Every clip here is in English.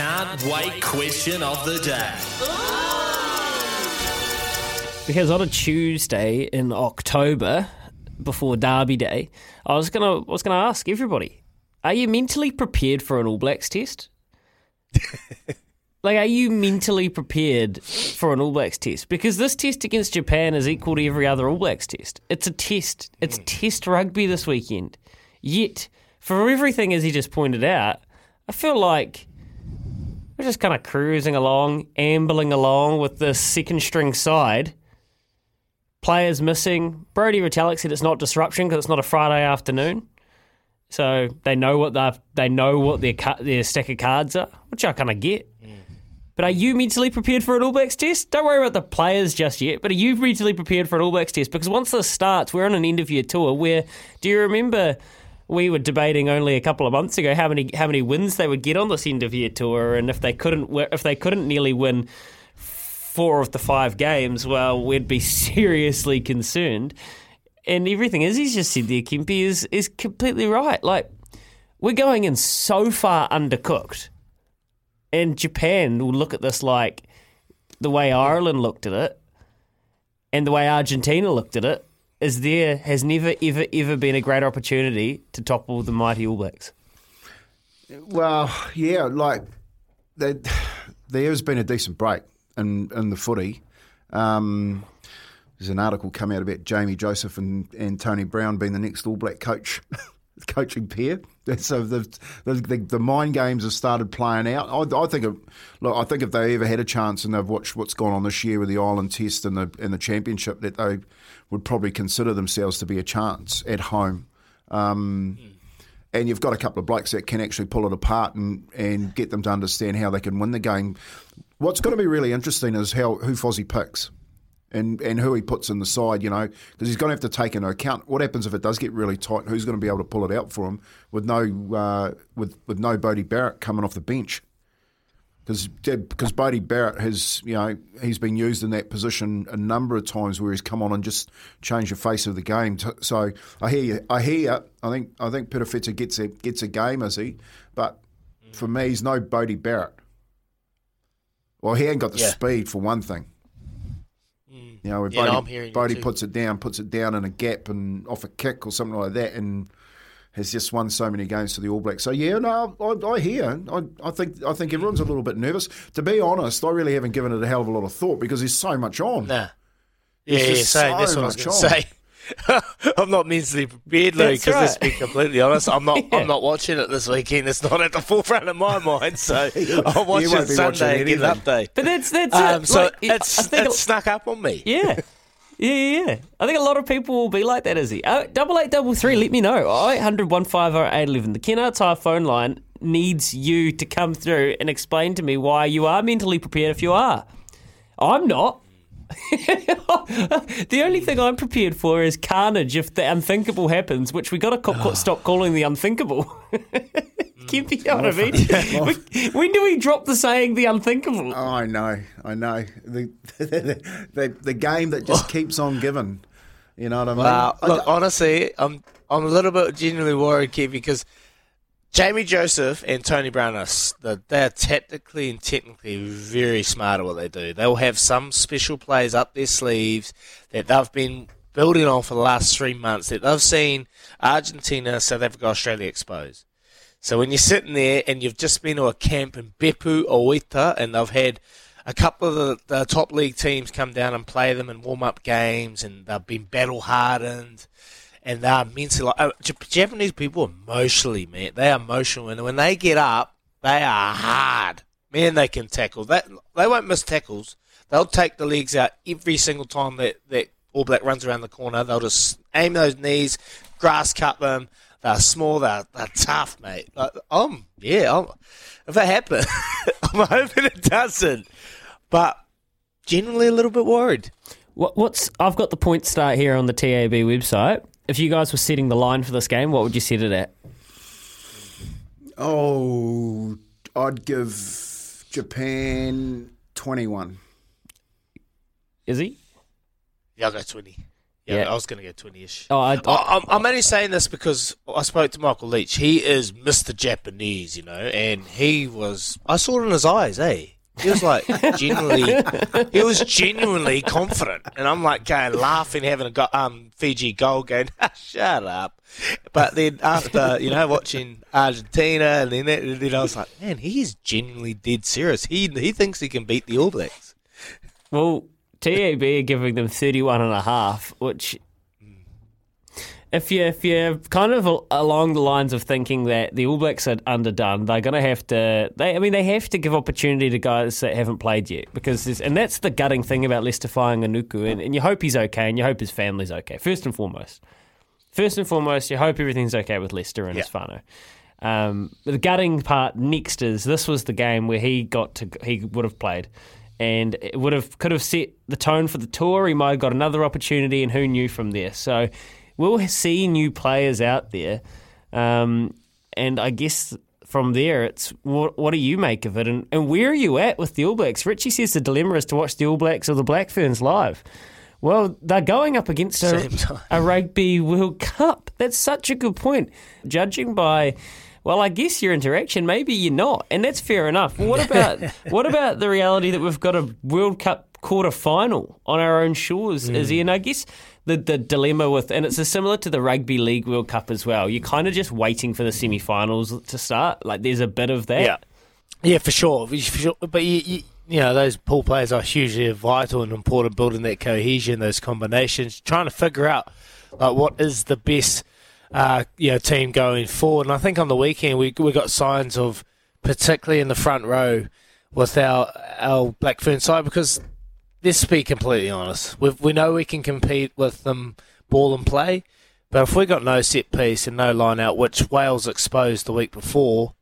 Can't wait question of the day. because on a Tuesday in October, before Derby Day, I was gonna I was gonna ask everybody: Are you mentally prepared for an All Blacks test? like, are you mentally prepared for an All Blacks test? Because this test against Japan is equal to every other All Blacks test. It's a test. It's hmm. test rugby this weekend. Yet, for everything as he just pointed out, I feel like we're just kind of cruising along, ambling along with this second string side. Players missing. Brodie Retallick said it's not disruption because it's not a Friday afternoon, so they know what they they know what their their stack of cards are, which I kind of get. Mm. But are you mentally prepared for an All Blacks test? Don't worry about the players just yet. But are you mentally prepared for an All Blacks test? Because once this starts, we're on an end of year tour. Where do you remember? We were debating only a couple of months ago how many how many wins they would get on this end of year tour, and if they couldn't if they couldn't nearly win four of the five games, well, we'd be seriously concerned. And everything, is he's just said there, Kempy, is, is completely right. Like, we're going in so far undercooked. And Japan will look at this like the way Ireland looked at it and the way Argentina looked at it is there has never, ever, ever been a great opportunity to topple the mighty All Blacks. Well, yeah, like there, has been a decent break in in the footy. Um, there's an article come out about Jamie Joseph and, and Tony Brown being the next All Black coach, coaching pair. So the, the the mind games have started playing out. I, I think, it, look, I think if they ever had a chance and they've watched what's gone on this year with the Ireland Test and the and the Championship, that they would probably consider themselves to be a chance at home. Um, and you've got a couple of blokes that can actually pull it apart and, and get them to understand how they can win the game. What's going to be really interesting is how who Fozzie picks and, and who he puts in the side, you know, because he's going to have to take into account what happens if it does get really tight. Who's going to be able to pull it out for him with no uh, with with no Bodie Barrett coming off the bench? Because because Bodie Barrett has you know he's been used in that position a number of times where he's come on and just changed the face of the game. So I hear you. I hear you. I think I think Peter Fitzer gets a gets a game, is he? But for me, he's no Bodie Barrett. Well, he ain't got the Yeah. speed for one thing. Mm. You know, where Yeah, Bodie, I'm hearing you Bodie puts it down, puts it down in a gap and off a kick or something like that, and has just won so many games for the All Blacks. So yeah, no, I, I hear. I, I think I think everyone's a little bit nervous. To be honest, I really haven't given it a hell of a lot of thought because there's so much on. Nah. Yeah, yeah, just same. That's so what I was going to say. I'm not mentally prepared, Lou, because let's be completely honest, I'm not. Yeah. I'm not watching it this weekend. It's not at the forefront of my mind. So I'll watch it be watching Sunday and get an update. But that's that's Um, it. so Like, I it's think it's snuck up on me. Yeah. Yeah, yeah, yeah. I think a lot of people will be like that, Izzy. Oh, double eight double three, let me know. Oh, 800 811. The Kennards Hire phone line needs you to come through and explain to me why you are mentally prepared if you are. I'm not. the only thing I'm prepared for is carnage if the unthinkable happens, which we got to co- ah. stop calling the unthinkable. Kempy, you know what I mean? We- when do we drop the saying the unthinkable? Oh, I know, I know. The, the, the, the game that just oh. keeps on giving. You know what I mean? Wow. Look, d- honestly, I'm I'm a little bit genuinely worried, Kev, because Jamie Joseph and Tony Brown are they are tactically and technically very smart at what they do. They'll have some special plays up their sleeves that they've been building on for the last three months. That they've seen Argentina, South Africa, Australia exposed. So when you're sitting there and you've just been to a camp in Beppu or Oita and they've had a couple of the, the top league teams come down and play them in warm up games and they've been battle hardened and they're mentally like oh, Japanese people emotionally man they are emotional and when they get up they are hard. Man they can tackle. That they won't miss tackles. They'll take the legs out every single time that that All Black runs around the corner. They'll just aim those knees grass cut them. They're small they're, they're tough mate. Like, um yeah I'm, if it happens I'm hoping it doesn't. But generally a little bit worried. What, what's I've got the point start here on the TAB website. If you guys were setting the line for this game, what would you set it at? oh, I'd give Japan 21. Is he? Yeah, I'll go 20. Yeah, Yeah. I was going to go 20 ish. Oh, I, I, I'm, I'm only saying this because I spoke to Michael Leitch. He is Mr. Japanese, you know, and he was. I saw it in his eyes, eh? He was like genuinely, he was genuinely confident, and I'm like going laughing, having a go, um Fiji goal, going shut up. But then after you know watching Argentina, and then that, and then I was like, man, he is genuinely dead serious. He he thinks he can beat the All Blacks. Well, TAB are giving them 31 and a half, which if you if you're kind of along the lines of thinking that the All Blacks are underdone, they're going to have to. They, I mean, they have to give opportunity to guys that haven't played yet because, and that's the gutting thing about Leicester Fainga'anuku, and, and you hope he's okay, and you hope his family's okay. First and foremost, first and foremost, you hope everything's okay with Leicester and his whānau. Um, the gutting part next is this was the game where he got to he would have played, and it would have could have set the tone for the tour. He might have got another opportunity, and who knew from there. So we'll see new players out there, um, and I guess from there it's what, what do you make of it, and, and where are you at with the All Blacks? Richie says the dilemma is to watch the All Blacks or the Black Ferns live. Well, they're going up against a, a Rugby World Cup. That's such a good point. Judging by, well, I guess your interaction, maybe you're not, and that's fair enough. What about what about the reality that we've got a World Cup quarter final on our own shores, Izzy? And I guess the the dilemma with, and it's a similar to the Rugby League World Cup as well. You're kind of just waiting for the semi-finals to start. Like there's a bit of that. Yeah, yeah, for sure. For sure. But you, you, you know, those pool players are hugely vital and important, building that cohesion, those combinations, trying to figure out like what is the best, uh, you know, team going forward. And I think on the weekend we we got signs of, particularly in the front row, with our our Black Fern side because. Let's be completely honest. we we know we can compete with them ball and play, but if we got no set piece and no line out, which Wales exposed the week before,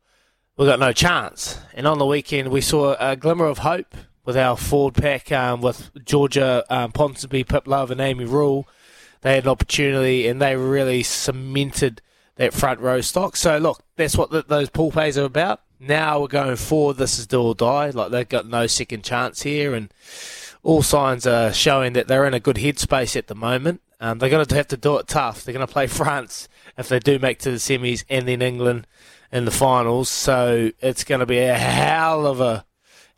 we got no chance. And on the weekend, we saw a glimmer of hope with our forward pack um, with Georgia um, Ponsonby, Pip Love, and Amy Rule. They had an opportunity and they really cemented that front row stock. So, look, that's what th those pool plays are about. Now we're going forward. This is do or die. Like, they've got no second chance here. And all signs are showing that they're in a good headspace at the moment. Um, they're going to have to do it tough. They're going to play France if they do make to the semis, and then England in the finals. So it's going to be a hell of a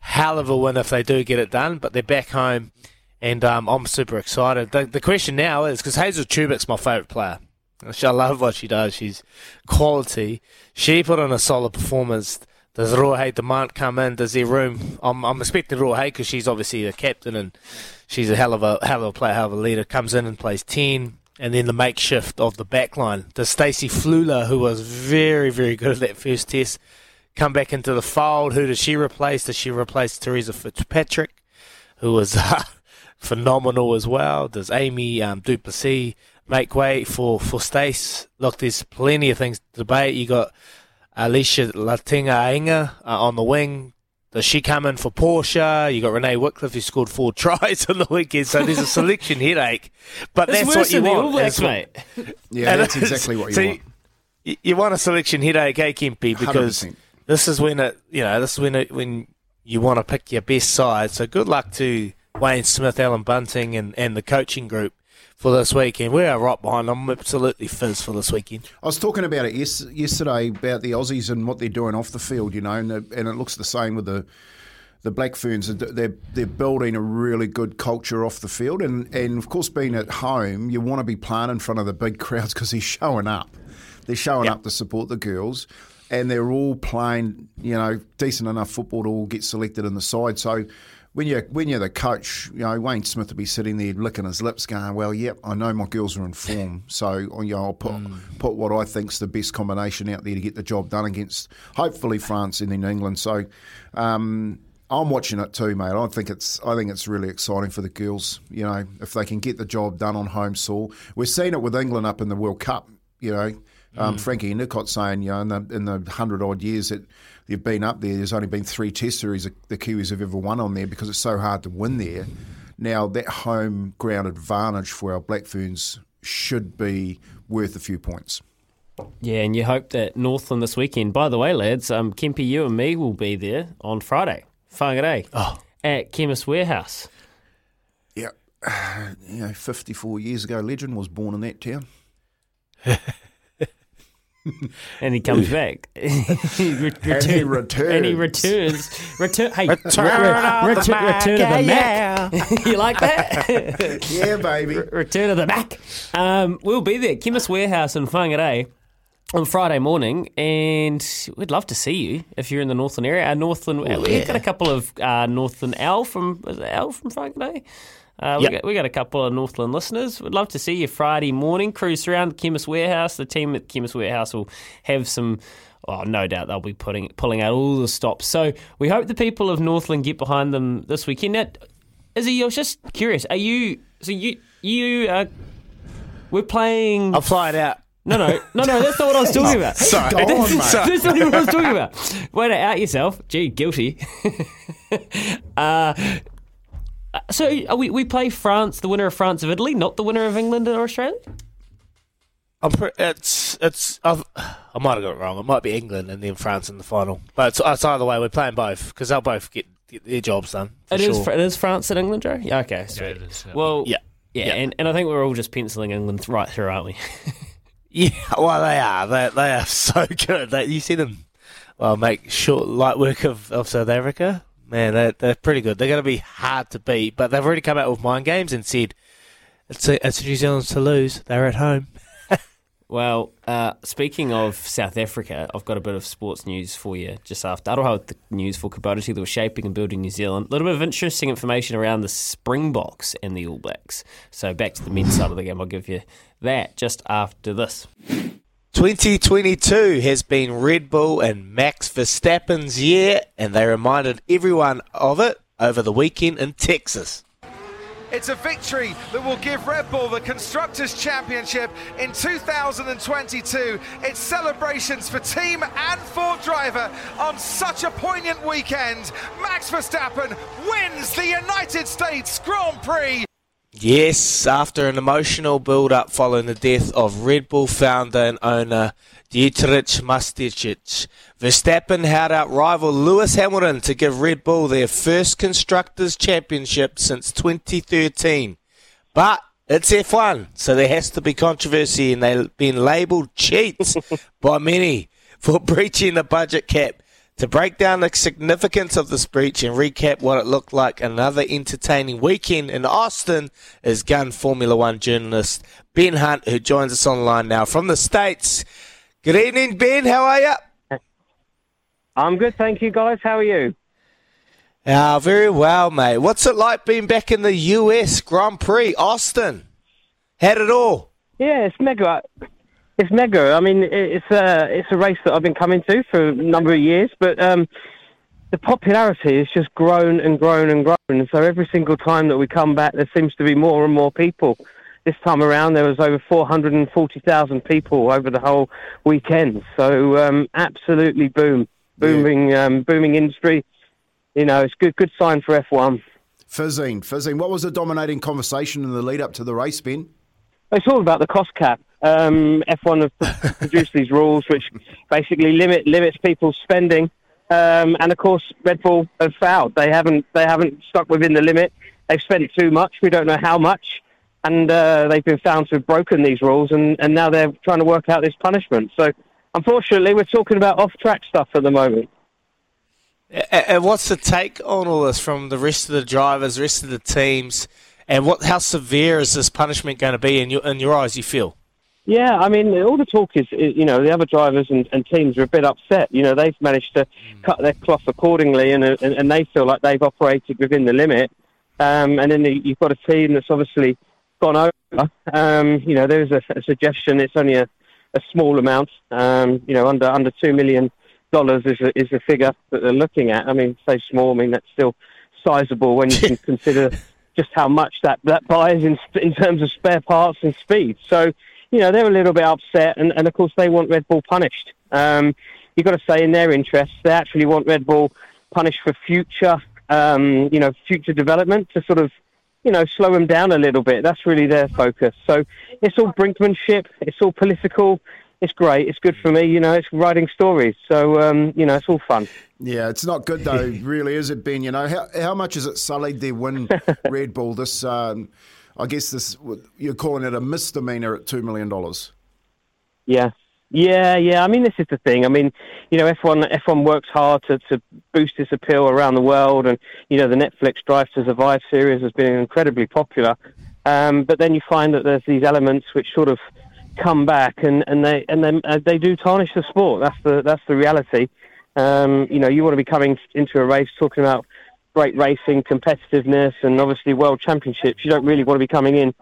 hell of a win if they do get it done. But they're back home, and um, I'm super excited. The, the question now is because Hazel Tubic's my favourite player. I love what she does. She's quality. She put on a solid performance. Does Ruahei Demant come in? Does there room? I'm, I'm expecting Ruahei because she's obviously the captain and she's a hell of a hell of a player, hell of a leader. Comes in and plays ten, and then the makeshift of the back line. Does Stacey Fluhler, who was very very good at that first test, come back into the fold? Who does she replace? Does she replace Theresa Fitzpatrick, who was uh, phenomenal as well? Does Amy um, du Plessis make way for for Stace? Look, there's plenty of things to debate. You got Alicia Latinga Ainga uh, on the wing. Does she come in for Portia? You got Renee Wickliffe who scored four tries on the weekend, so there's a selection headache. But It's that's worse what you than want. All Blacks, mate. Yeah, And that's exactly what you see, want. you, you want a selection headache, eh, Kempy? Because 100%. this is when it, you know, this is when it, when you want to pick your best side. So good luck to Wayne Smith, Allan Bunting, and, and the coaching group for this weekend. We are right behind them. I'm absolutely fizz for this weekend. I was talking about it yes, yesterday about the Aussies and what they're doing off the field, you know, and, the, and it looks the same with the the Black Ferns. They're they're building a really good culture off the field, and and of course, being at home, you want to be playing in front of the big crowds because they're showing up. They're showing up to support the girls. And they're all playing, you know, decent enough football to all get selected in the side. So when you when you're the coach, you know Wayne Smith will be sitting there licking his lips, going, "Well, yep, I know my girls are in form, so you know, I'll put put what I think's the best combination out there to get the job done against hopefully France and then England." So um, I'm watching it too, mate. I think it's I think it's really exciting for the girls. You know, if they can get the job done on home soil, we're seeing it with England up in the World Cup. You know. Um, Frankie Endicott saying, you know, in the in the hundred odd years that they've been up there, there's only been three Test series that the Kiwis have ever won on there because it's so hard to win there. Now that home ground advantage for our Black Ferns should be worth a few points. Yeah, and you hope that Northland this weekend. By the way, lads, um, Kempy, you and me will be there on Friday, Whangarei, Oh. at Chemist Warehouse. Yeah, you know, 54 years ago, Legend was born in that town. And he comes back. he re- And he return- And he returns. returns. Return. Hey, Return re- of the return, Mac, return of the yeah, Mac. you like that? Yeah, baby. return of the Mac. Um, we'll be there, Chemist Warehouse in Whangarei on Friday morning, and we'd love to see you if you're in the Northland area. Our Northland, we've got a couple of uh, Northland Al from Al from Whangarei. Uh, we, Yep. got, we got a couple of Northland listeners. We'd love to see you Friday morning. Cruise around Chemist Warehouse. The team at Chemist Warehouse will have some. Oh, no doubt they'll be putting pulling out all the stops. So we hope the people of Northland get behind them this weekend. Now, Izzy, I was just curious. Are you so you you uh, we're playing? I'll fly it out. No, no, no, no. That's not what I was talking about. Sorry. Go on. That's not what I was talking about. Wait, out yourself. Gee, guilty. uh, so are we we play France, the winner of France of Italy, not the winner of England or Australia. I'm pre- it's it's I've, I might have got it wrong. It might be England and then France in the final, but it's, it's either way. We're playing both because they'll both get, get their jobs done. for It is sure. Fr- it is France and England, Joe. Yeah, okay, sweet. it is, yeah. Well, Yeah. yeah, Yeah. And, and I think we're all just penciling England right through, aren't we? Yeah, well, they are. They, they are so good. They, you see them, well, make short light work of, of South Africa. Man, they're, they're pretty good. They're going to be hard to beat, but they've already come out with mind games and said it's a, it's New Zealand's to lose. They're at home. Well, uh, speaking of South Africa, I've got a bit of sports news for you just after. I don't have the news for Kubota that was shaping and building New Zealand. A little bit of interesting information around the Springboks and the All Blacks. So back to the men's side of the game, I'll give you that just after this. 2022 has been Red Bull and Max Verstappen's year, and they reminded everyone of it over the weekend in Texas. It's a victory that will give Red Bull the Constructors' Championship in 2022. It's celebrations for team and for driver on such a poignant weekend. Max Verstappen wins the United States Grand Prix. Yes, after an emotional build up following the death of Red Bull founder and owner Dietrich Mateschitz, Verstappen held out rival Lewis Hamilton to give Red Bull their first Constructors' Championship since 2013. But it's F1, so there has to be controversy, and they've been labelled cheats by many for breaching the budget cap. To break down the significance of this breach and recap what it looked like another entertaining weekend in Austin is gun Formula One journalist Ben Hunt, who joins us online now from the States. Good evening, Ben. How are you? I'm good, thank you, guys. How are you? Ah, very well, mate. What's it like being back in the US Grand Prix, Austin? Had it all. Yeah, it's mega. It's mega. I mean, it's a it's a race that I've been coming to for a number of years, but um, the popularity has just grown and grown and grown. So every single time that we come back, there seems to be more and more people. This time around, there was over 440,000 people over the whole weekend. So um, absolutely boom, booming, um, booming industry. You know, it's good, good sign for F1. Fizzing, fizzing. What was the dominating conversation in the lead up to the race, Ben? It's all about the cost cap. Um, F1 have produced these rules which basically limit limits people's spending, um, and of course Red Bull have fouled. They haven't they haven't stuck within the limit. They've spent too much. We don't know how much, and uh, they've been found to have broken these rules, and, and now they're trying to work out this punishment. So unfortunately, we're talking about off track stuff at the moment. And what's the take on all this from the rest of the drivers, the rest of the teams, and what? How severe is this punishment going to be in your in your eyes? You feel? Yeah, I mean, all the talk is, you know, the other drivers and, and teams are a bit upset. You know, they've managed to mm. cut their cloth accordingly, and, and and they feel like they've operated within the limit. Um, and then you've got a team that's obviously gone over. Um, you know, there's a, a, suggestion it's only a, a small amount. Um, you know, under under two million dollars is a, is the figure that they're looking at. I mean, say small. I mean that's still sizable when you can consider just how much that that buys in in terms of spare parts and speed. So you know they're a little bit upset, and, and of course they want Red Bull punished. Um, you've got to say in their interests they actually want Red Bull punished for future um, you know future development to sort of you know, slow them down a little bit. That's really their focus. So it's all brinkmanship. It's all political it's great. It's good for me. You know, it's writing stories. So, um, you know, it's all fun. Yeah, it's not good though, really, is it, Ben? You know, how, how much has it sullied their win, Red Bull? This, um, I guess, this you're calling it a misdemeanor at two million dollars. Yeah, yeah, yeah. I mean, this is the thing. I mean, you know, F1 F1 works hard to, to boost its appeal around the world, and you know, the Netflix Drive to Survive series has been incredibly popular. Um, but then you find that there's these elements which sort of come back and, and they and then uh, they do tarnish the sport. That's the that's the reality. Um, you know, you want to be coming into a race talking about great racing, competitiveness, and obviously world championships. You don't really want to be coming in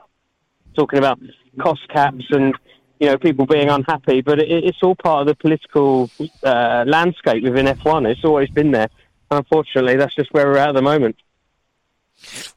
talking about cost caps and you know people being unhappy. But it, it's all part of the political uh, landscape within F1. It's always been there. Unfortunately, that's just where we're at at the moment.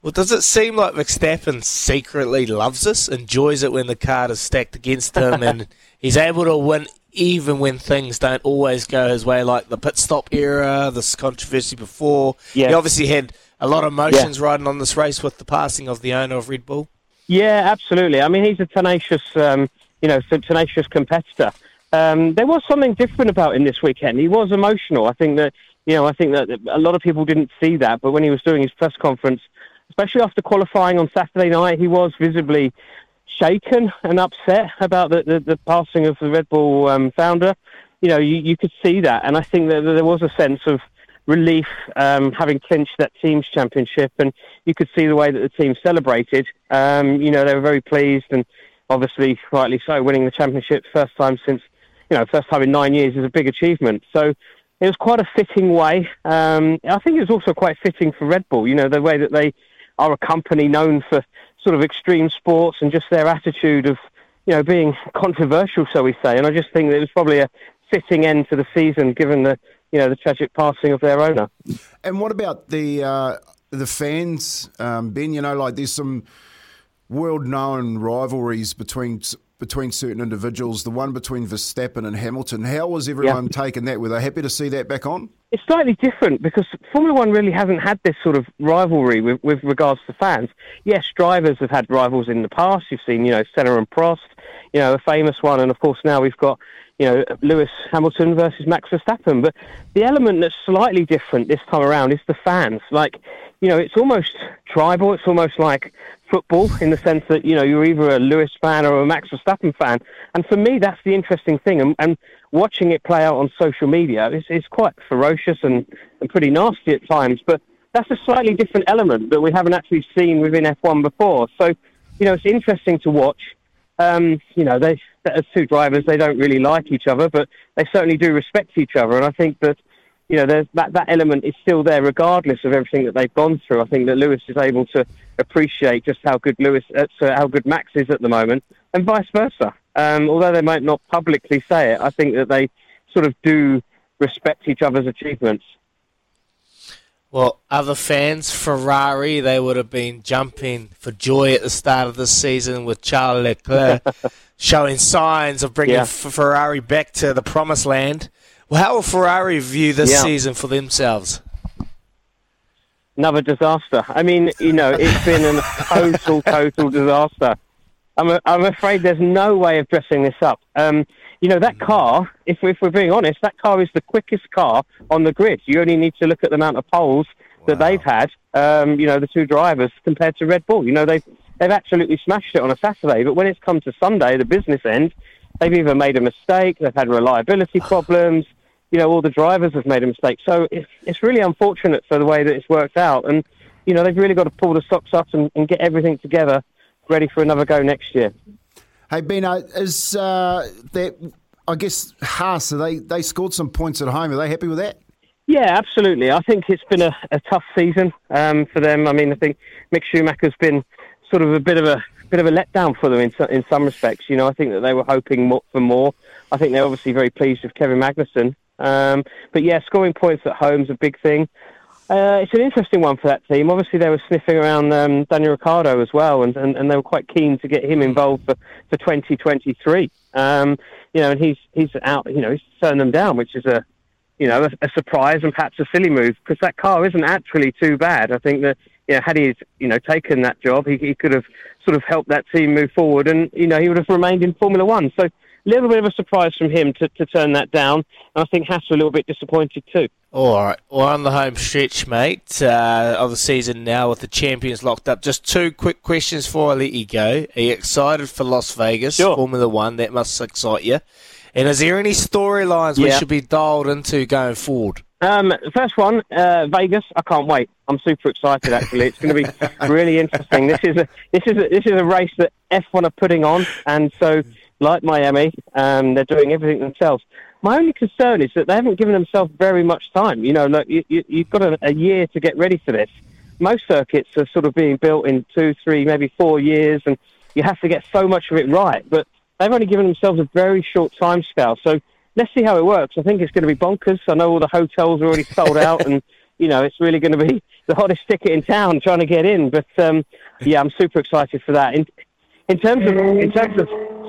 Well, does it seem like Verstappen secretly loves us, enjoys it when the card is stacked against him, and he's able to win even when things don't always go his way, like the pit stop era, this controversy before? Yeah. He obviously had a lot of emotions yeah. riding on this race with the passing of the owner of Red Bull. Yeah, absolutely. I mean, he's a tenacious, um, you know, tenacious competitor. Um, there was something different about him this weekend. He was emotional. I think that you know, I think that a lot of people didn't see that, but when he was doing his press conference, especially after qualifying on Saturday night, he was visibly shaken and upset about the, the, the passing of the Red Bull um, founder. You know, you, you could see that, and I think that there was a sense of relief um, having clinched that team's championship, and you could see the way that the team celebrated. Um, you know, they were very pleased, and obviously, rightly so, winning the championship first time since, you know, first time in nine years is a big achievement. So it was quite a fitting way. Um, I think it was also quite fitting for Red Bull. You know, the way that they are a company known for sort of extreme sports and just their attitude of, you know, being controversial, so we say. And I just think that it was probably a fitting end to the season, given the, you know, the tragic passing of their owner. And what about the uh, the fans, um, Ben? You know, like there's some world known rivalries between between certain individuals, the one between Verstappen and Hamilton. How was everyone yeah. taking that? Were they happy to see that back on? It's slightly different because Formula One really hasn't had this sort of rivalry with, with regards to fans. Yes, drivers have had rivals in the past. You've seen, you know, Senna and Prost, you know, a famous one, and of course now we've got, you know, Lewis Hamilton versus Max Verstappen. But the element that's slightly different this time around is the fans. Like, you know, it's almost tribal. It's almost like football in the sense that you know you're either a Lewis fan or a Max Verstappen fan, and for me that's the interesting thing. And, and watching it play out on social media is, is quite ferocious and, and pretty nasty at times. But that's a slightly different element that we haven't actually seen within F1 before. So you know it's interesting to watch. Um, you know, they as two drivers, they don't really like each other, but they certainly do respect each other. And I think that you know, that, that element is still there regardless of everything that they've gone through. I think that Lewis is able to appreciate just how good Lewis, uh, how good Max is at the moment, and vice versa. Um, although they might not publicly say it, I think that they sort of do respect each other's achievements. Well, other fans, Ferrari, they would have been jumping for joy at the start of the season with Charles Leclerc showing signs of bringing yeah. Ferrari back to the promised land. Well, how will Ferrari view this yeah. season for themselves? Another disaster. I mean, you know, it's been a total, total disaster. I'm, I'm afraid there's no way of dressing this up. Um, you know, that car, if, if we're being honest, that car is the quickest car on the grid. You only need to look at the amount of poles that they've had, um, you know, the two drivers compared to Red Bull. You know, they've, they've absolutely smashed it on a Saturday. But when it's come to Sunday, the business end, they've either made a mistake, they've had reliability problems, you know, all the drivers have made a mistake. So it's, it's really unfortunate for the way that it's worked out. And, you know, they've really got to pull the socks up and, and get everything together ready for another go next year. Hey, Bino, is uh, that, I guess, Haas, they, they scored some points at home. Are they happy with that? Yeah, absolutely. I think it's been a, a tough season um, for them. I mean, I think Mick Schumacher's been sort of a bit of a bit of a letdown for them in in some respects. You know, I think that they were hoping more, for more. I think they're obviously very pleased with Kevin Magnussen. Um, but yeah, scoring points at home is a big thing. Uh, it's an interesting one for that team. Obviously, they were sniffing around um, Daniel Ricciardo as well, and, and, and, they were quite keen to get him involved for, for 2023. Um, you know, and he's he's out. You know, he's turned them down, which is a you know a, a surprise and perhaps a silly move because that car isn't actually too bad. I think that you know, had he you know taken that job, he, he could have sort of helped that team move forward, and you know he would have remained in Formula One. So little bit of a surprise from him to, to turn that down. And I think were a little bit disappointed too. All right, we're on the home stretch, mate, uh, of the season now with the champions locked up. Just two quick questions before I let you go. Are you excited for Las Vegas, sure. Formula One? That must excite you. And is there any storylines yeah. we should be dialed into going forward? Um, first one, uh, Vegas. I can't wait. I'm super excited. Actually, it's going to be really interesting. This is a this is a, this is a race that F1 are putting on, and so like Miami, um, they're doing everything themselves. My only concern is that they haven't given themselves very much time. You know, look, you, you, you've got a, a year to get ready for this. Most circuits are sort of being built in two, three, maybe four years, and you have to get so much of it right. But they've only given themselves a very short time scale. So let's see how it works. I think it's going to be bonkers. I know all the hotels are already sold out, and you know it's really going to be the hottest ticket in town trying to get in. But um, yeah, I'm super excited for that. In, in terms of in terms of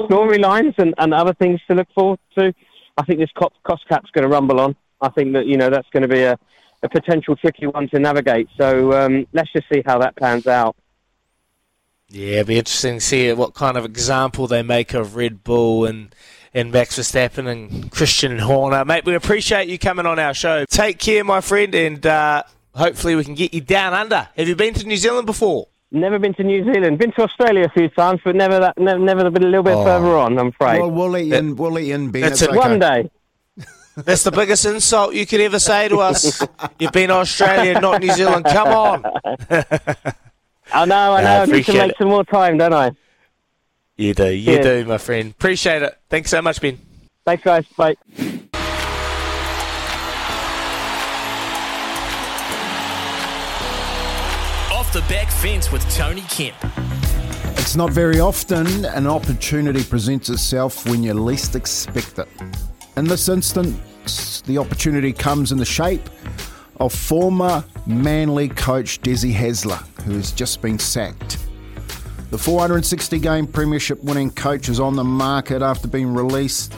storylines and, and other things to look forward to, I think this cost cap's going to rumble on. I think that you know that's going to be a, a potential tricky one to navigate. So um, let's just see how that pans out. Yeah, it'll be interesting to see what kind of example they make of Red Bull and and Max Verstappen and Christian Horner. Mate, we appreciate you coming on our show. Take care, my friend, and uh, hopefully we can get you down under. Have you been to New Zealand before? Never been to New Zealand. Been to Australia a few times, but never that. Never, never been a little bit oh. further on. I'm afraid. Well, we'll let you in. We'll let you in, Ben. That's it. Okay. One day. That's the biggest insult you could ever say to us. You've been to Australia, not New Zealand. Come on. I know. I know. I, I need to make it. some more time, don't I? You do. You Cheers. do, my friend. Appreciate it. Thanks so much, Ben. Thanks, guys. Bye. The back fence with Tony Kemp. It's not very often an opportunity presents itself when you least expect it. In this instance, the opportunity comes in the shape of former Manly coach Desi Hasler, who has just been sacked. The 460 game Premiership winning coach is on the market after being released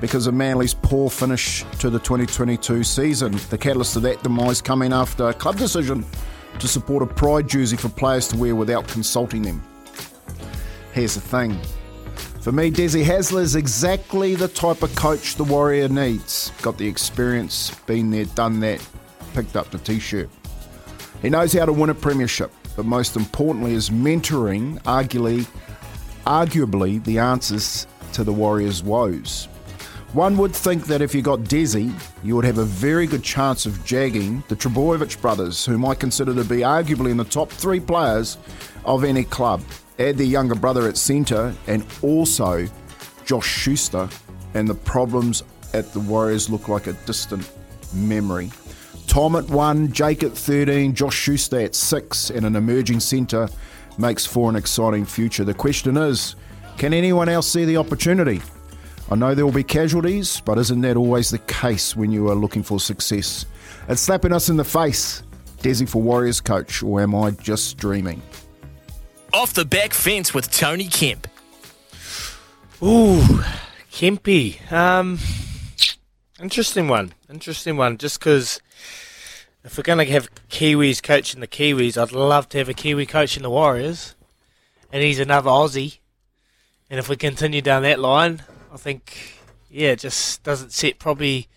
because of Manly's poor finish to the 2022 season. The catalyst of that demise coming after a club decision to support a pride jersey for players to wear without consulting them. Here's the thing. For me, Desi Hasler is exactly the type of coach the Warrior needs. Got the experience, been there, done that, picked up the t shirt. He knows how to win a premiership, but most importantly, is mentoring, arguably, arguably the answers to the Warriors' woes. One would think that if you got Desi, you would have a very good chance of jagging the Trbojevic brothers, whom I consider to be arguably in the top three players of any club. Add their younger brother at centre and also Josh Schuster, and the problems at the Warriors look like a distant memory. Tom at one, Jake at 13, Josh Schuster at six, and an emerging centre makes for an exciting future. The question is can anyone else see the opportunity? I know there will be casualties, but isn't that always the case when you are looking for success? It's slapping us in the face. Desi for Warriors coach, or am I just dreaming? Off the back fence with Tony Kemp. Ooh, Kempy. Um, interesting one. Interesting one. Just because if we're going to have Kiwis coaching the Kiwis, I'd love to have a Kiwi coaching the Warriors. And he's another Aussie. and if we continue down that line, I think yeah, it just doesn't set probably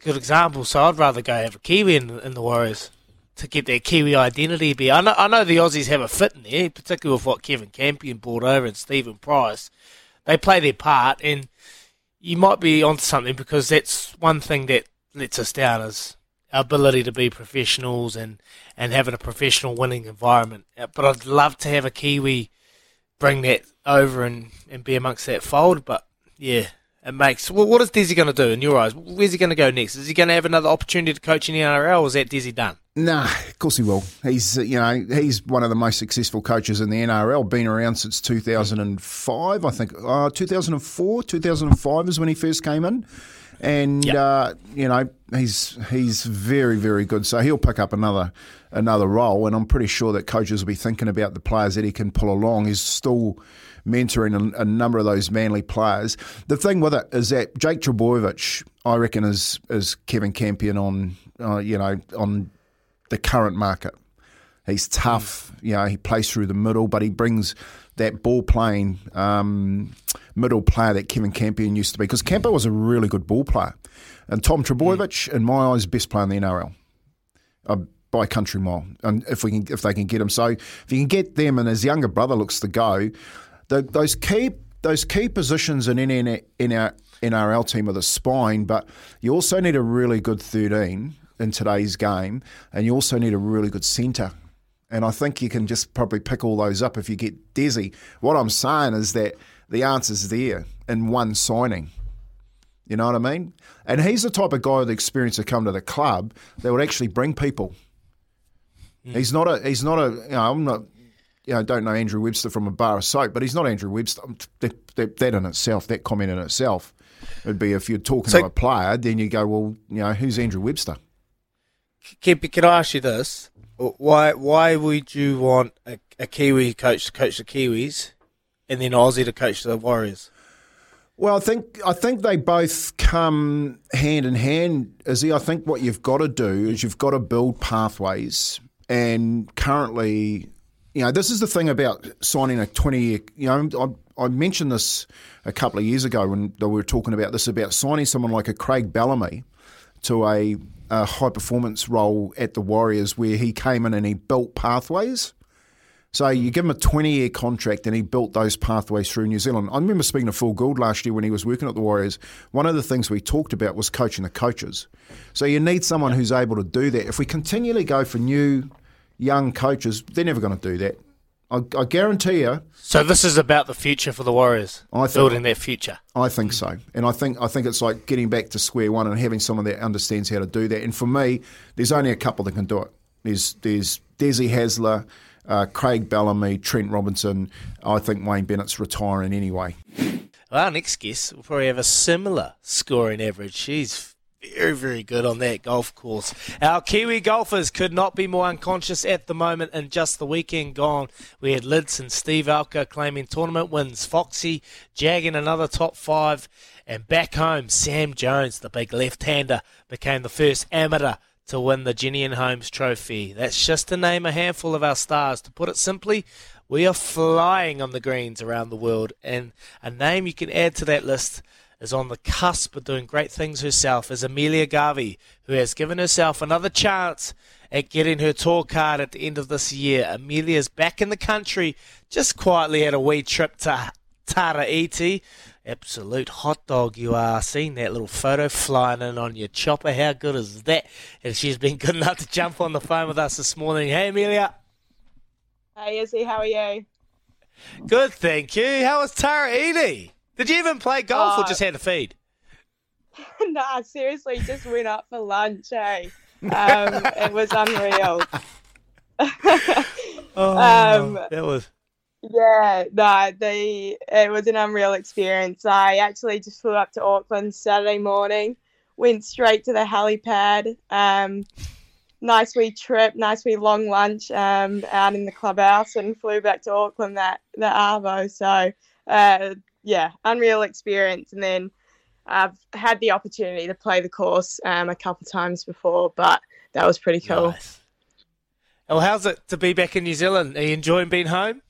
a good example. So I'd rather go have a Kiwi in, in the Warriors to get their Kiwi identity. Be I know, I know the Aussies have a fit in there, particularly with what Kevin Campion brought over and Stephen Price. They play their part, and you might be onto something because that's one thing that lets us down is our ability to be professionals and, and having a professional winning environment. Uh, but I'd love to have a Kiwi bring that over and, and be amongst that fold. But yeah, it makes. Well, what is Dizzy going to do in your eyes? Where's he going to go next? Is he going to have another opportunity to coach in the NRL, or is that Dizzy done? Nah, of course he will. He's uh, you know he's one of the most successful coaches in the NRL. Been around since 2005, I think. Uh, 2004, 2005 is when he first came in, and yep. uh, you know he's he's very very good. So he'll pick up another another role, and I'm pretty sure that coaches will be thinking about the players that he can pull along. He's still mentoring a, a, number of those Manly players. The thing with it is that Jake Trbojevic, I reckon, is is Kevin Campion on uh, you know on the current market. He's tough, you know. He plays through the middle, but he brings that ball playing um, middle player that Kevin Campion used to be. Because Campo was a really good ball player, and Tom Trbojevic, mm. in my eyes, best player in the NRL. Uh, by country mile, and if we can, if they can get him, so if you can get them, and his younger brother looks to go, the, those key those key positions in in, in our NRL team are the spine, but you also need a really good 13 in today's game, and you also need a really good centre. And I think you can just probably pick all those up if you get Desi. What I'm saying is that the answer's there in one signing. You know what I mean? And he's the type of guy with experience to come to the club that would actually bring people. Mm. He's not a. He's not a. You know, I'm not you know, don't know Andrew Webster from a bar of soap, but he's not Andrew Webster. That, that, that in itself, that comment in itself, would be if you're talking so, to a player, then you go, well, you know, who's Andrew Webster? Can, can I ask you this? Why why would you want a, a Kiwi coach to coach the Kiwis, and then Aussie to coach the Warriors? Well, I think I think they both come hand in hand. Izzy, I think what you've got to do is you've got to build pathways, and currently you know, this is the thing about signing a 20 year, you know, I, I, mentioned this a couple of years ago when we were talking about this about signing someone like a Craig Bellamy to a, a high performance role at the Warriors where he came in and he built pathways. So you give him a 20 year contract and he built those pathways through New Zealand. I remember speaking to Phil Gould last year when he was working at the Warriors. One of the things we talked about was coaching the coaches. So you need someone who's able to do that. If we continually go for new young coaches, they're never going to do that. I, I, guarantee you. So this is about the future for the Warriors. I think, building their future. I think so, and I think I think it's like getting back to square one and having someone that understands how to do that. And for me, there's only a couple that can do it. There's there's Desi Hasler, uh, Craig Bellamy, Trent Robinson. I think Wayne Bennett's retiring anyway. Well, our next guest will probably have a similar scoring average. She's very, very good on that golf course. Our Kiwi golfers could not be more unconscious at the moment. And just the weekend gone, we had Lids and Steve Alker claiming tournament wins. Foxy jagging another top five. And back home, Sam Jones, the big left-hander, became the first amateur to win the Jennian Homes Trophy. That's just to name a handful of our stars. To put it simply, we are flying on the greens around the world. And a name you can add to that list – is on the cusp of doing great things herself is Amelia Garvey, who has given herself another chance at getting her tour card at the end of this year. Amelia's back in the country, just quietly had a wee trip to Tara Iti. Absolute hot dog you are. Seeing that little photo flying in on your chopper. How good is that? And she's been good enough to jump on the phone with us this morning. Hey, Amelia. Hey, Izzy. How are you? Good, thank you. How was Tara Iti? Did you even play golf uh, or just had a feed? nah, seriously, just went up for lunch, eh? Um, it was unreal. oh, um, that was. Yeah, no, the it was an unreal experience. I actually just flew up to Auckland Saturday morning, went straight to the helipad. Um, nice wee trip, nice wee long lunch um, out in the clubhouse, and flew back to Auckland that the Arvo. So uh, yeah, unreal experience. And then I've had the opportunity to play the course um, a couple times before, but that was pretty cool. Nice. Well, how's it to be back in New Zealand? Are you enjoying being home?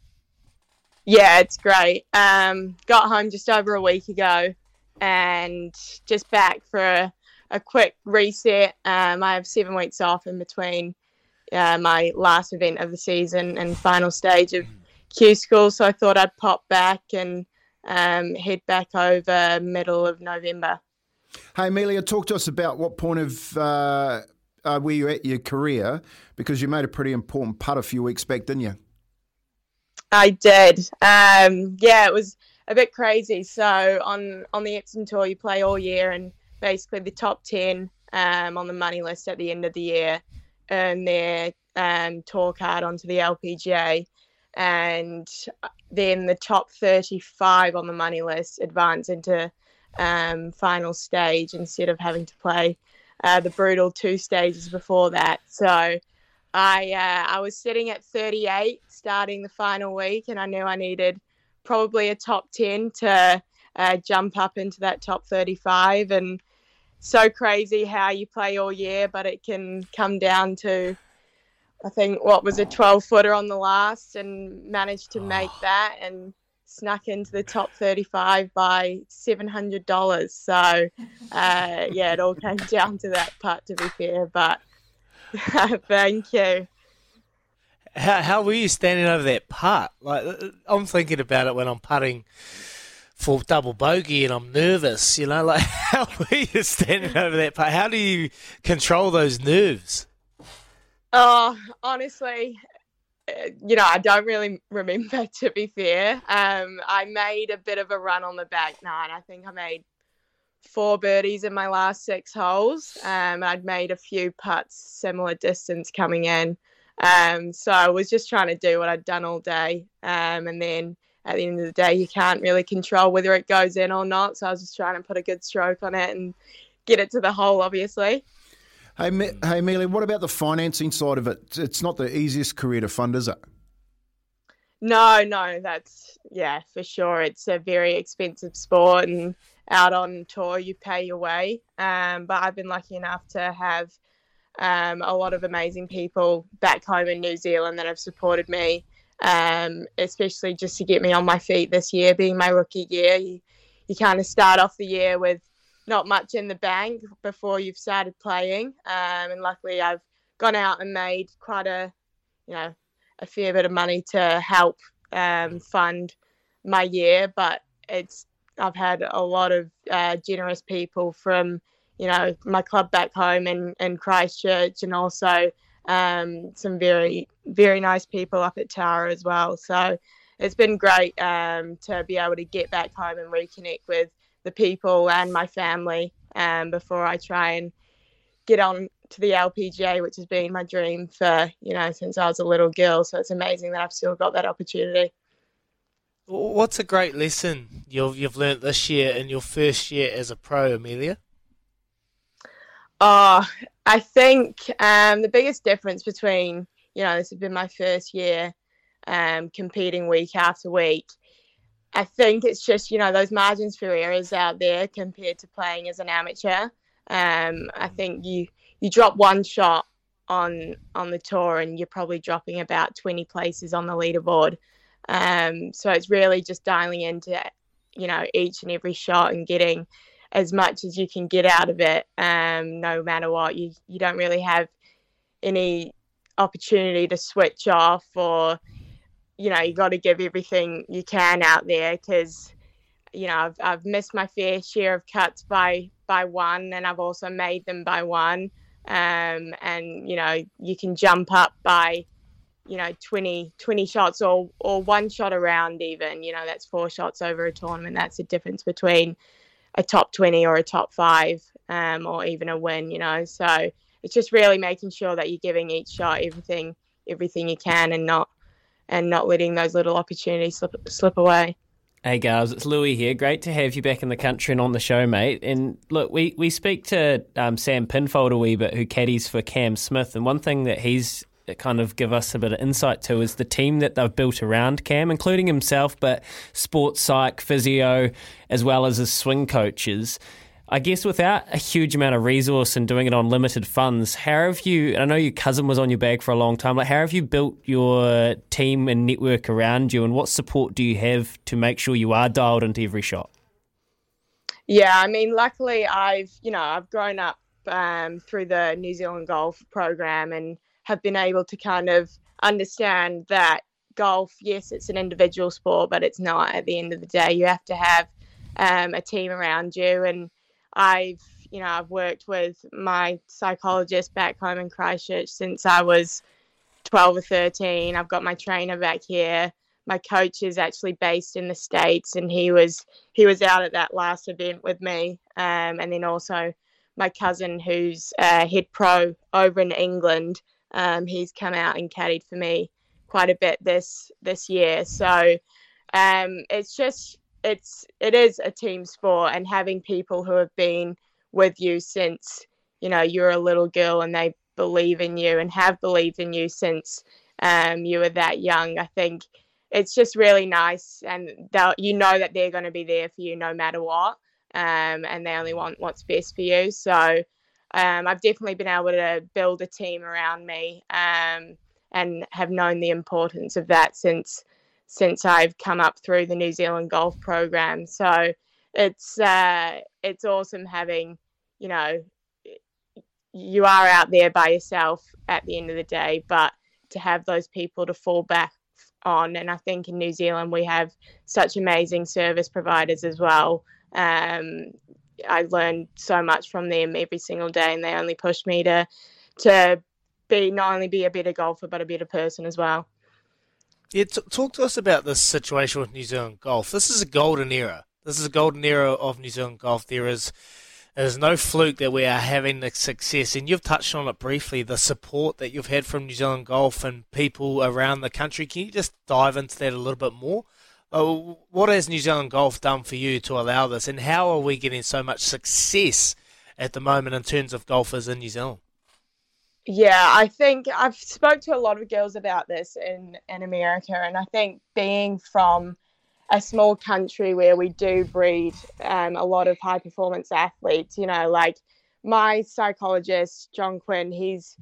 Yeah, it's great. Um, got home just over a week ago, and just back for a, a quick reset. Um, I have seven weeks off in between uh, my last event of the season and final stage of Q School, so I thought I'd pop back and um, head back over middle of November. Hey, Amelia, talk to us about what point of uh, uh, where you at your career because you made a pretty important putt a few weeks back, didn't you? I did. Um, yeah, it was a bit crazy. So on on the Epson Tour, you play all year, and basically the top ten um, on the money list at the end of the year earn their um, tour card onto the LPGA, and then the top thirty-five on the money list advance into um, final stage instead of having to play uh, the brutal two stages before that. So I uh, I was sitting at 38 starting the final week, and I knew I needed probably a top 10 to uh, jump up into that top 35. And so crazy how you play all year, but it can come down to I think what was a 12 footer on the last, and managed to make that and snuck into the top 35 by $700. So uh, yeah, it all came down to that putt to be fair, but. Thank you. How, how were you standing over that putt? Like I'm thinking about it when I'm putting for double bogey and I'm nervous. You know, like how were you standing over that putt? How do you control those nerves? Oh, honestly, uh, you know, I don't really remember. To be fair, um, I made a bit of a run on the back nine. I think I made four birdies in my last six holes. Um, I'd made a few putts similar distance coming in. Um, so I was just trying to do what I'd done all day. Um, and then at the end of the day, you can't really control whether it goes in or not. So I was just trying to put a good stroke on it and get it to the hole, obviously. Hey, hey, Amelia, what about the financing side of it? It's not the easiest career to fund, is it? No, no, that's yeah, for sure. It's a very expensive sport, and out on tour, you pay your way. Um, but I've been lucky enough to have um, a lot of amazing people back home in New Zealand that have supported me, um, especially just to get me on my feet this year, being my rookie year. You, you kind of start off the year with not much in the bank before you've started playing. Um, and luckily, I've gone out and made quite a, you know, a fair bit of money to help um, fund my year. But it's I've had a lot of uh, generous people from, you know, my club back home in, in Christchurch and also um, some very, very nice people up at Tara as well. So it's been great um, to be able to get back home and reconnect with the people and my family um, before I try and get on to the LPGA, which has been my dream for, you know, since I was a little girl. So it's amazing that I've still got that opportunity. What's a great lesson you've you've learnt this year in your first year as a pro, Amelia? Oh, I think um, the biggest difference between you know this has been my first year um, competing week after week. I think it's just you know those margins for errors out there compared to playing as an amateur. Um, I think you you drop one shot on on the tour and you're probably dropping about 20 places on the leaderboard. Um, so it's really just dialing into, you know, each and every shot and getting as much as you can get out of it, um, no matter what. You you don't really have any opportunity to switch off or, you know, you got to give everything you can out there because, you know, I've I've missed my fair share of cuts by by one, and I've also made them by one. Um, and you know, you can jump up by you know 20 20 shots or or one shot around even. You know that's four shots over a tournament. That's the difference between a top 20 or a top 5 um, or even a win you know. So it's just really making sure that you're giving each shot everything everything you can and not and not letting those little opportunities slip slip away Hey guys, it's Louis here. Great to have you back in the country and on the show, mate. And look, we, we speak to um, Sam Pinfold a wee bit, who caddies for Cam Smith, and one thing that he's kind of give us a bit of insight to is the team that they've built around Cam, including himself, but sports psych, physio, as well as his swing coaches. I guess without a huge amount of resource and doing it on limited funds, how have you? I know your cousin was on your bag for a long time. Like, how have you built your team and network around you, and what support do you have to make sure you are dialed into every shot? Yeah, I mean, luckily, I've you know I've grown up um, through the New Zealand Golf program and have been able to kind of understand that golf, yes, it's an individual sport, but it's not. At the end of the day, you have to have um, a team around you and I've you know I've worked with my psychologist back home in Christchurch since I was 12 or 13. I've got my trainer back here. My coach is actually based in the states, and he was he was out at that last event with me. Um, and then also my cousin, who's uh, head pro over in England, um, he's come out and caddied for me quite a bit this this year. So um, it's just it's it is a team sport and having people who have been with you since you know you're a little girl and they believe in you and have believed in you since um, you were that young i think it's just really nice and you know that they're going to be there for you no matter what um, and they only want what's best for you. So um, i've definitely been able to build a team around me um, and have known the importance of that since since I've come up through the New Zealand golf program. So it's uh, it's awesome having, you know, you are out there by yourself at the end of the day, but to have those people to fall back on. And I think in New Zealand we have such amazing service providers as well. Um, I learned so much from them every single day, and they only push me to to be not only be a better golfer but a better person as well. Yeah, t- talk to us about this situation with New Zealand golf. This is a golden era. This is a golden era of New Zealand golf. There is there's no fluke that we are having the success, and you've touched on it briefly. The support that you've had from New Zealand golf and people around the country. Can you just dive into that a little bit more? Uh, what has New Zealand golf done for you to allow this, and how are we getting so much success at the moment in terms of golfers in New Zealand? Yeah, I think I've spoke to a lot of girls about this in in America, and I think being from a small country where we do breed um, a lot of high performance athletes, you know, like my psychologist John Quinn, he's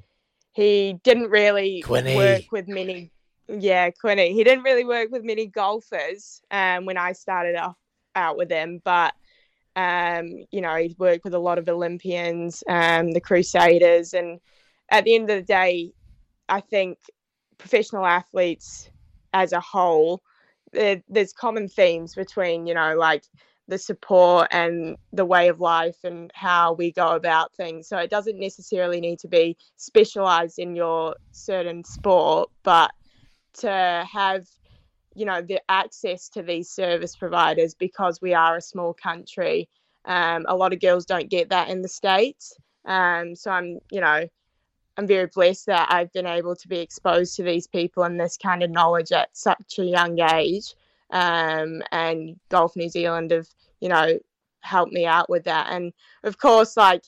he didn't really Quinny. work with many. Yeah, Quinny. He didn't really work with many golfers um, when I started off out with him, but um, you know, he's worked with a lot of Olympians, um, the Crusaders, and at the end of the day, I think professional athletes as a whole, there's common themes between, you know, like the support and the way of life and how we go about things. So it doesn't necessarily need to be specialized in your certain sport, but to have, you know, the access to these service providers because we are a small country. Um, a lot of girls don't get that in the States. Um, so I'm, you know, I'm very blessed that I've been able to be exposed to these people and this kind of knowledge at such a young age. Um, and Golf New Zealand have, you know, helped me out with that. And of course, like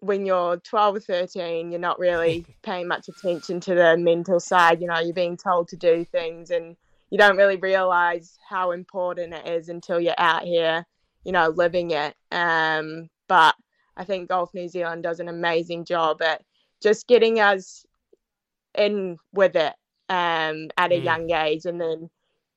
when you're 12 or 13, you're not really paying much attention to the mental side. You know, you're being told to do things and you don't really realize how important it is until you're out here, you know, living it. Um, but I think Golf New Zealand does an amazing job at just getting us in with it um, at a mm. young age, and then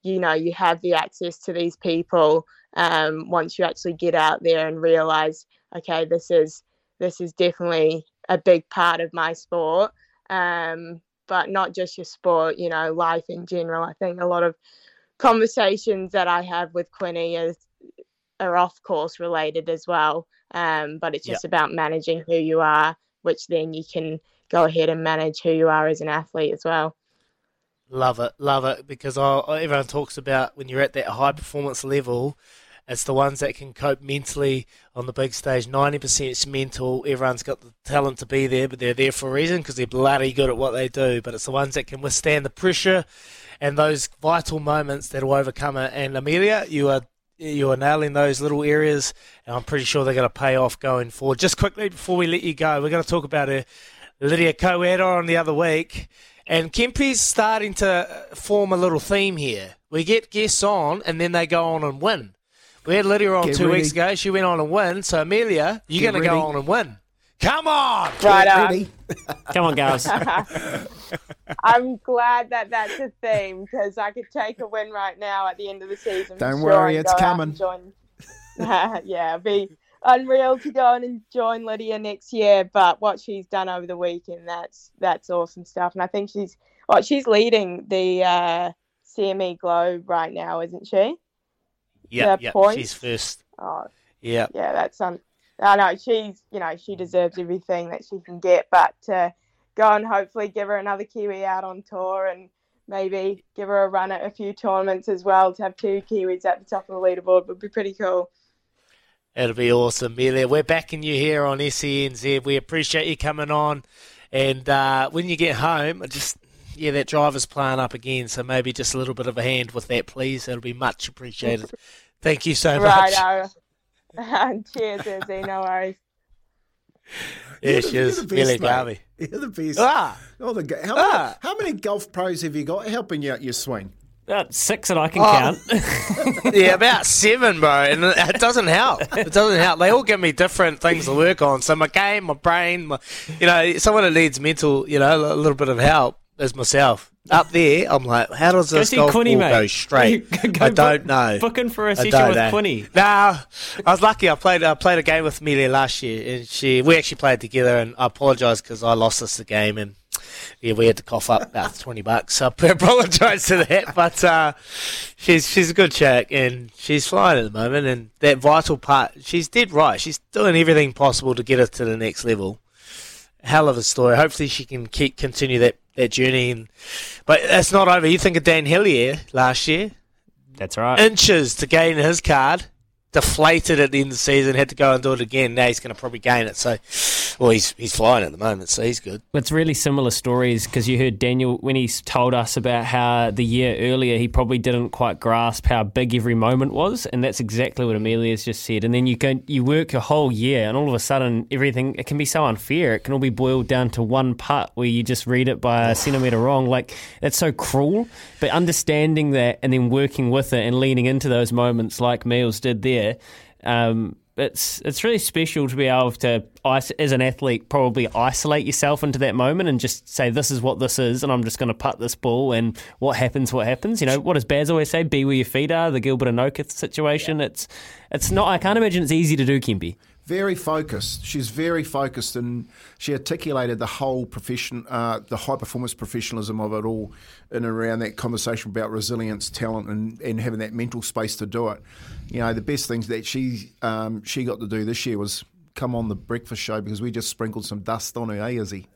you know you have the access to these people um, once you actually get out there and realize, okay, this is this is definitely a big part of my sport, um, but not just your sport, you know, life in general. I think a lot of conversations that I have with Quinny is are off course related as well. Um, but it's just about managing who you are which then you can go ahead and manage who you are as an athlete as well. Love it, love it, because I, everyone talks about when you're at that high performance level, it's the ones that can cope mentally on the big stage. 90% is mental. Everyone's got the talent to be there, but they're there for a reason because they're bloody good at what they do. But it's the ones that can withstand the pressure and those vital moments that will overcome it. And Amelia, you are you are nailing those little areas, and I'm pretty sure they're going to pay off going forward. Just quickly before we let you go, we're going to talk about a Lydia Coeda on the other week, and Kempy's starting to uh, form a little theme here. We get guests on, and then they go on and win. We had Lydia on Get two ready. weeks ago. She went on and win. So Amelia, you're going to go on and win. Come on. Right on. Come on, girls. I'm glad that that's a theme because I could take a win right now at the end of the season. Don't sure worry, it's coming. and Join... yeah, it'd be unreal to go on and join Lydia next year. But what she's done over the weekend, that's that's awesome stuff. And I think she's well, she's leading the uh, CME Globe right now, isn't she? Yeah, Yeah, yeah. She's first. Oh, Yeah. yeah, that's um. I know she's you know she deserves everything that she can get, but to go and hopefully give her another Kiwi out on tour and maybe give her a run at a few tournaments as well to have two Kiwis at the top of the leaderboard would be pretty cool. It'll be awesome, Amelia. We're backing you here on SENZ. We appreciate you coming on. And uh, when you get home, just yeah, that driver's playing up again. So maybe just a little bit of a hand with that, please. It'll be much appreciated. Thank you so much. Right, cheers, Izzy. No worries. Yeah, You're the- she you're is. the best, Amelia mate. Garvey. You're the best. Ah, Oh, the, go- how, Ah. how many golf pros have you got helping you out your swing? About six that I can Oh. count. yeah, about seven, bro, and it doesn't help. It doesn't help. They all give me different things to work on. So my game, my brain, my, you know, someone that needs mental, you know, a little bit of help is myself. Up there, I'm like, how does Go this see golf Quinny, ball mate. go straight? Go I don't book- know. Book in for a I session with know. Quinny. No, I was lucky. I played. I played a game with Amelia last year, and she we actually played together. And I apologise because I lost us the game, and yeah, we had to cough up about twenty bucks. So I apologise to that. But uh, she's she's a good chick, and she's flying at the moment. And that vital part, she's dead right. She's doing everything possible to get us to the next level. Hell of a story. Hopefully, she can keep continue that that journey. And, but that's not over. You think of Dan Hillier last year That's right. inches to gain his card. Deflated at the end of the season, had to go and do it again. Now he's going to probably gain it. So, well, he's he's flying at the moment, so he's good. It's really similar stories because you heard Daniel when he told us about how the year earlier he probably didn't quite grasp how big every moment was, and that's exactly what Amelia's just said. And then you go, you work a whole year, and all of a sudden everything it can be so unfair. It can all be boiled down to one putt where you just read it by a centimetre wrong. Like that's so cruel. But understanding that and then working with it and leaning into those moments like Meals did there. Um, it's it's really special to be able to, as an athlete, probably isolate yourself into that moment and just say, "This is what this is," and I'm just going to putt this ball, and what happens, what happens. You know, what does Baz always say? Be where your feet are. The Gilbert Enoka situation. It's it's not. I can't imagine it's easy to do, Kempy. Very focused. She's very focused, and she articulated the whole profession, uh, the high performance professionalism of it all, in and around that conversation about resilience, talent, and, and having that mental space to do it. You know, the best things that she um, she got to do this year was come on the breakfast show because we just sprinkled some dust on her, eh, Izzy?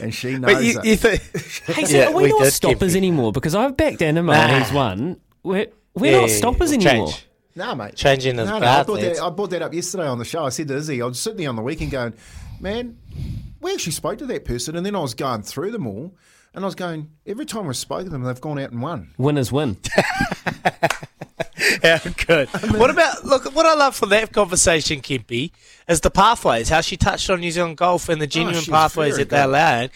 And she knows But you, it. you think? Hey, so Yeah, are we, we not stoppers anymore? Because I've backed Anima Nah. and he's won. We're we're Yeah, not stoppers we'll anymore. change. No, mate. Changing his no, no, I, guard, brought that, I brought that up yesterday on the show. I said to Izzy, I was sitting there on the weekend going, man, we actually spoke to that person. And then I was going through them all. And I was going, every time we've spoken to them, they've gone out and won. Winners win. Yeah, good. what about look? What I love from that conversation, Kimpy, is the pathways. How she touched on New Zealand golf and the oh, genuine she's pathways that they're good.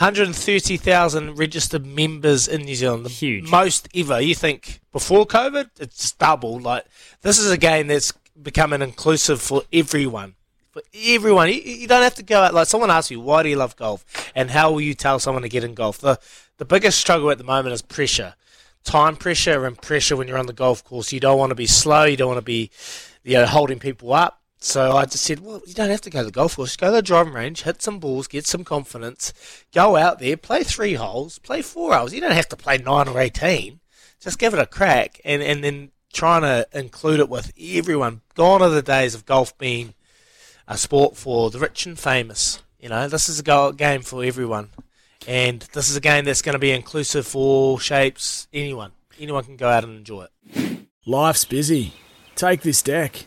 Allowing. 130,000 registered members in New Zealand, the Huge. most ever. You think before COVID, it's double. Like this is a game that's becoming inclusive for everyone. For everyone, you, you don't have to go out. Like someone asks you, why do you love golf, and how will you tell someone to get in golf? The the biggest struggle at the moment is pressure time pressure and pressure when you're on the golf course. You don't want to be slow. You don't want to be, you know, holding people up. So I just said, well, you don't have to go to the golf course. Go to the driving range, hit some balls, get some confidence. Go out there, play three holes, play four holes. You don't have to play nine or eighteen. Just give it a crack, and and then trying to include it with everyone. Gone are the days of golf being a sport for the rich and famous. You know, this is a game for everyone. And this is a game that's going to be inclusive for all shapes, anyone. Anyone can go out and enjoy it. Life's busy. Take this deck.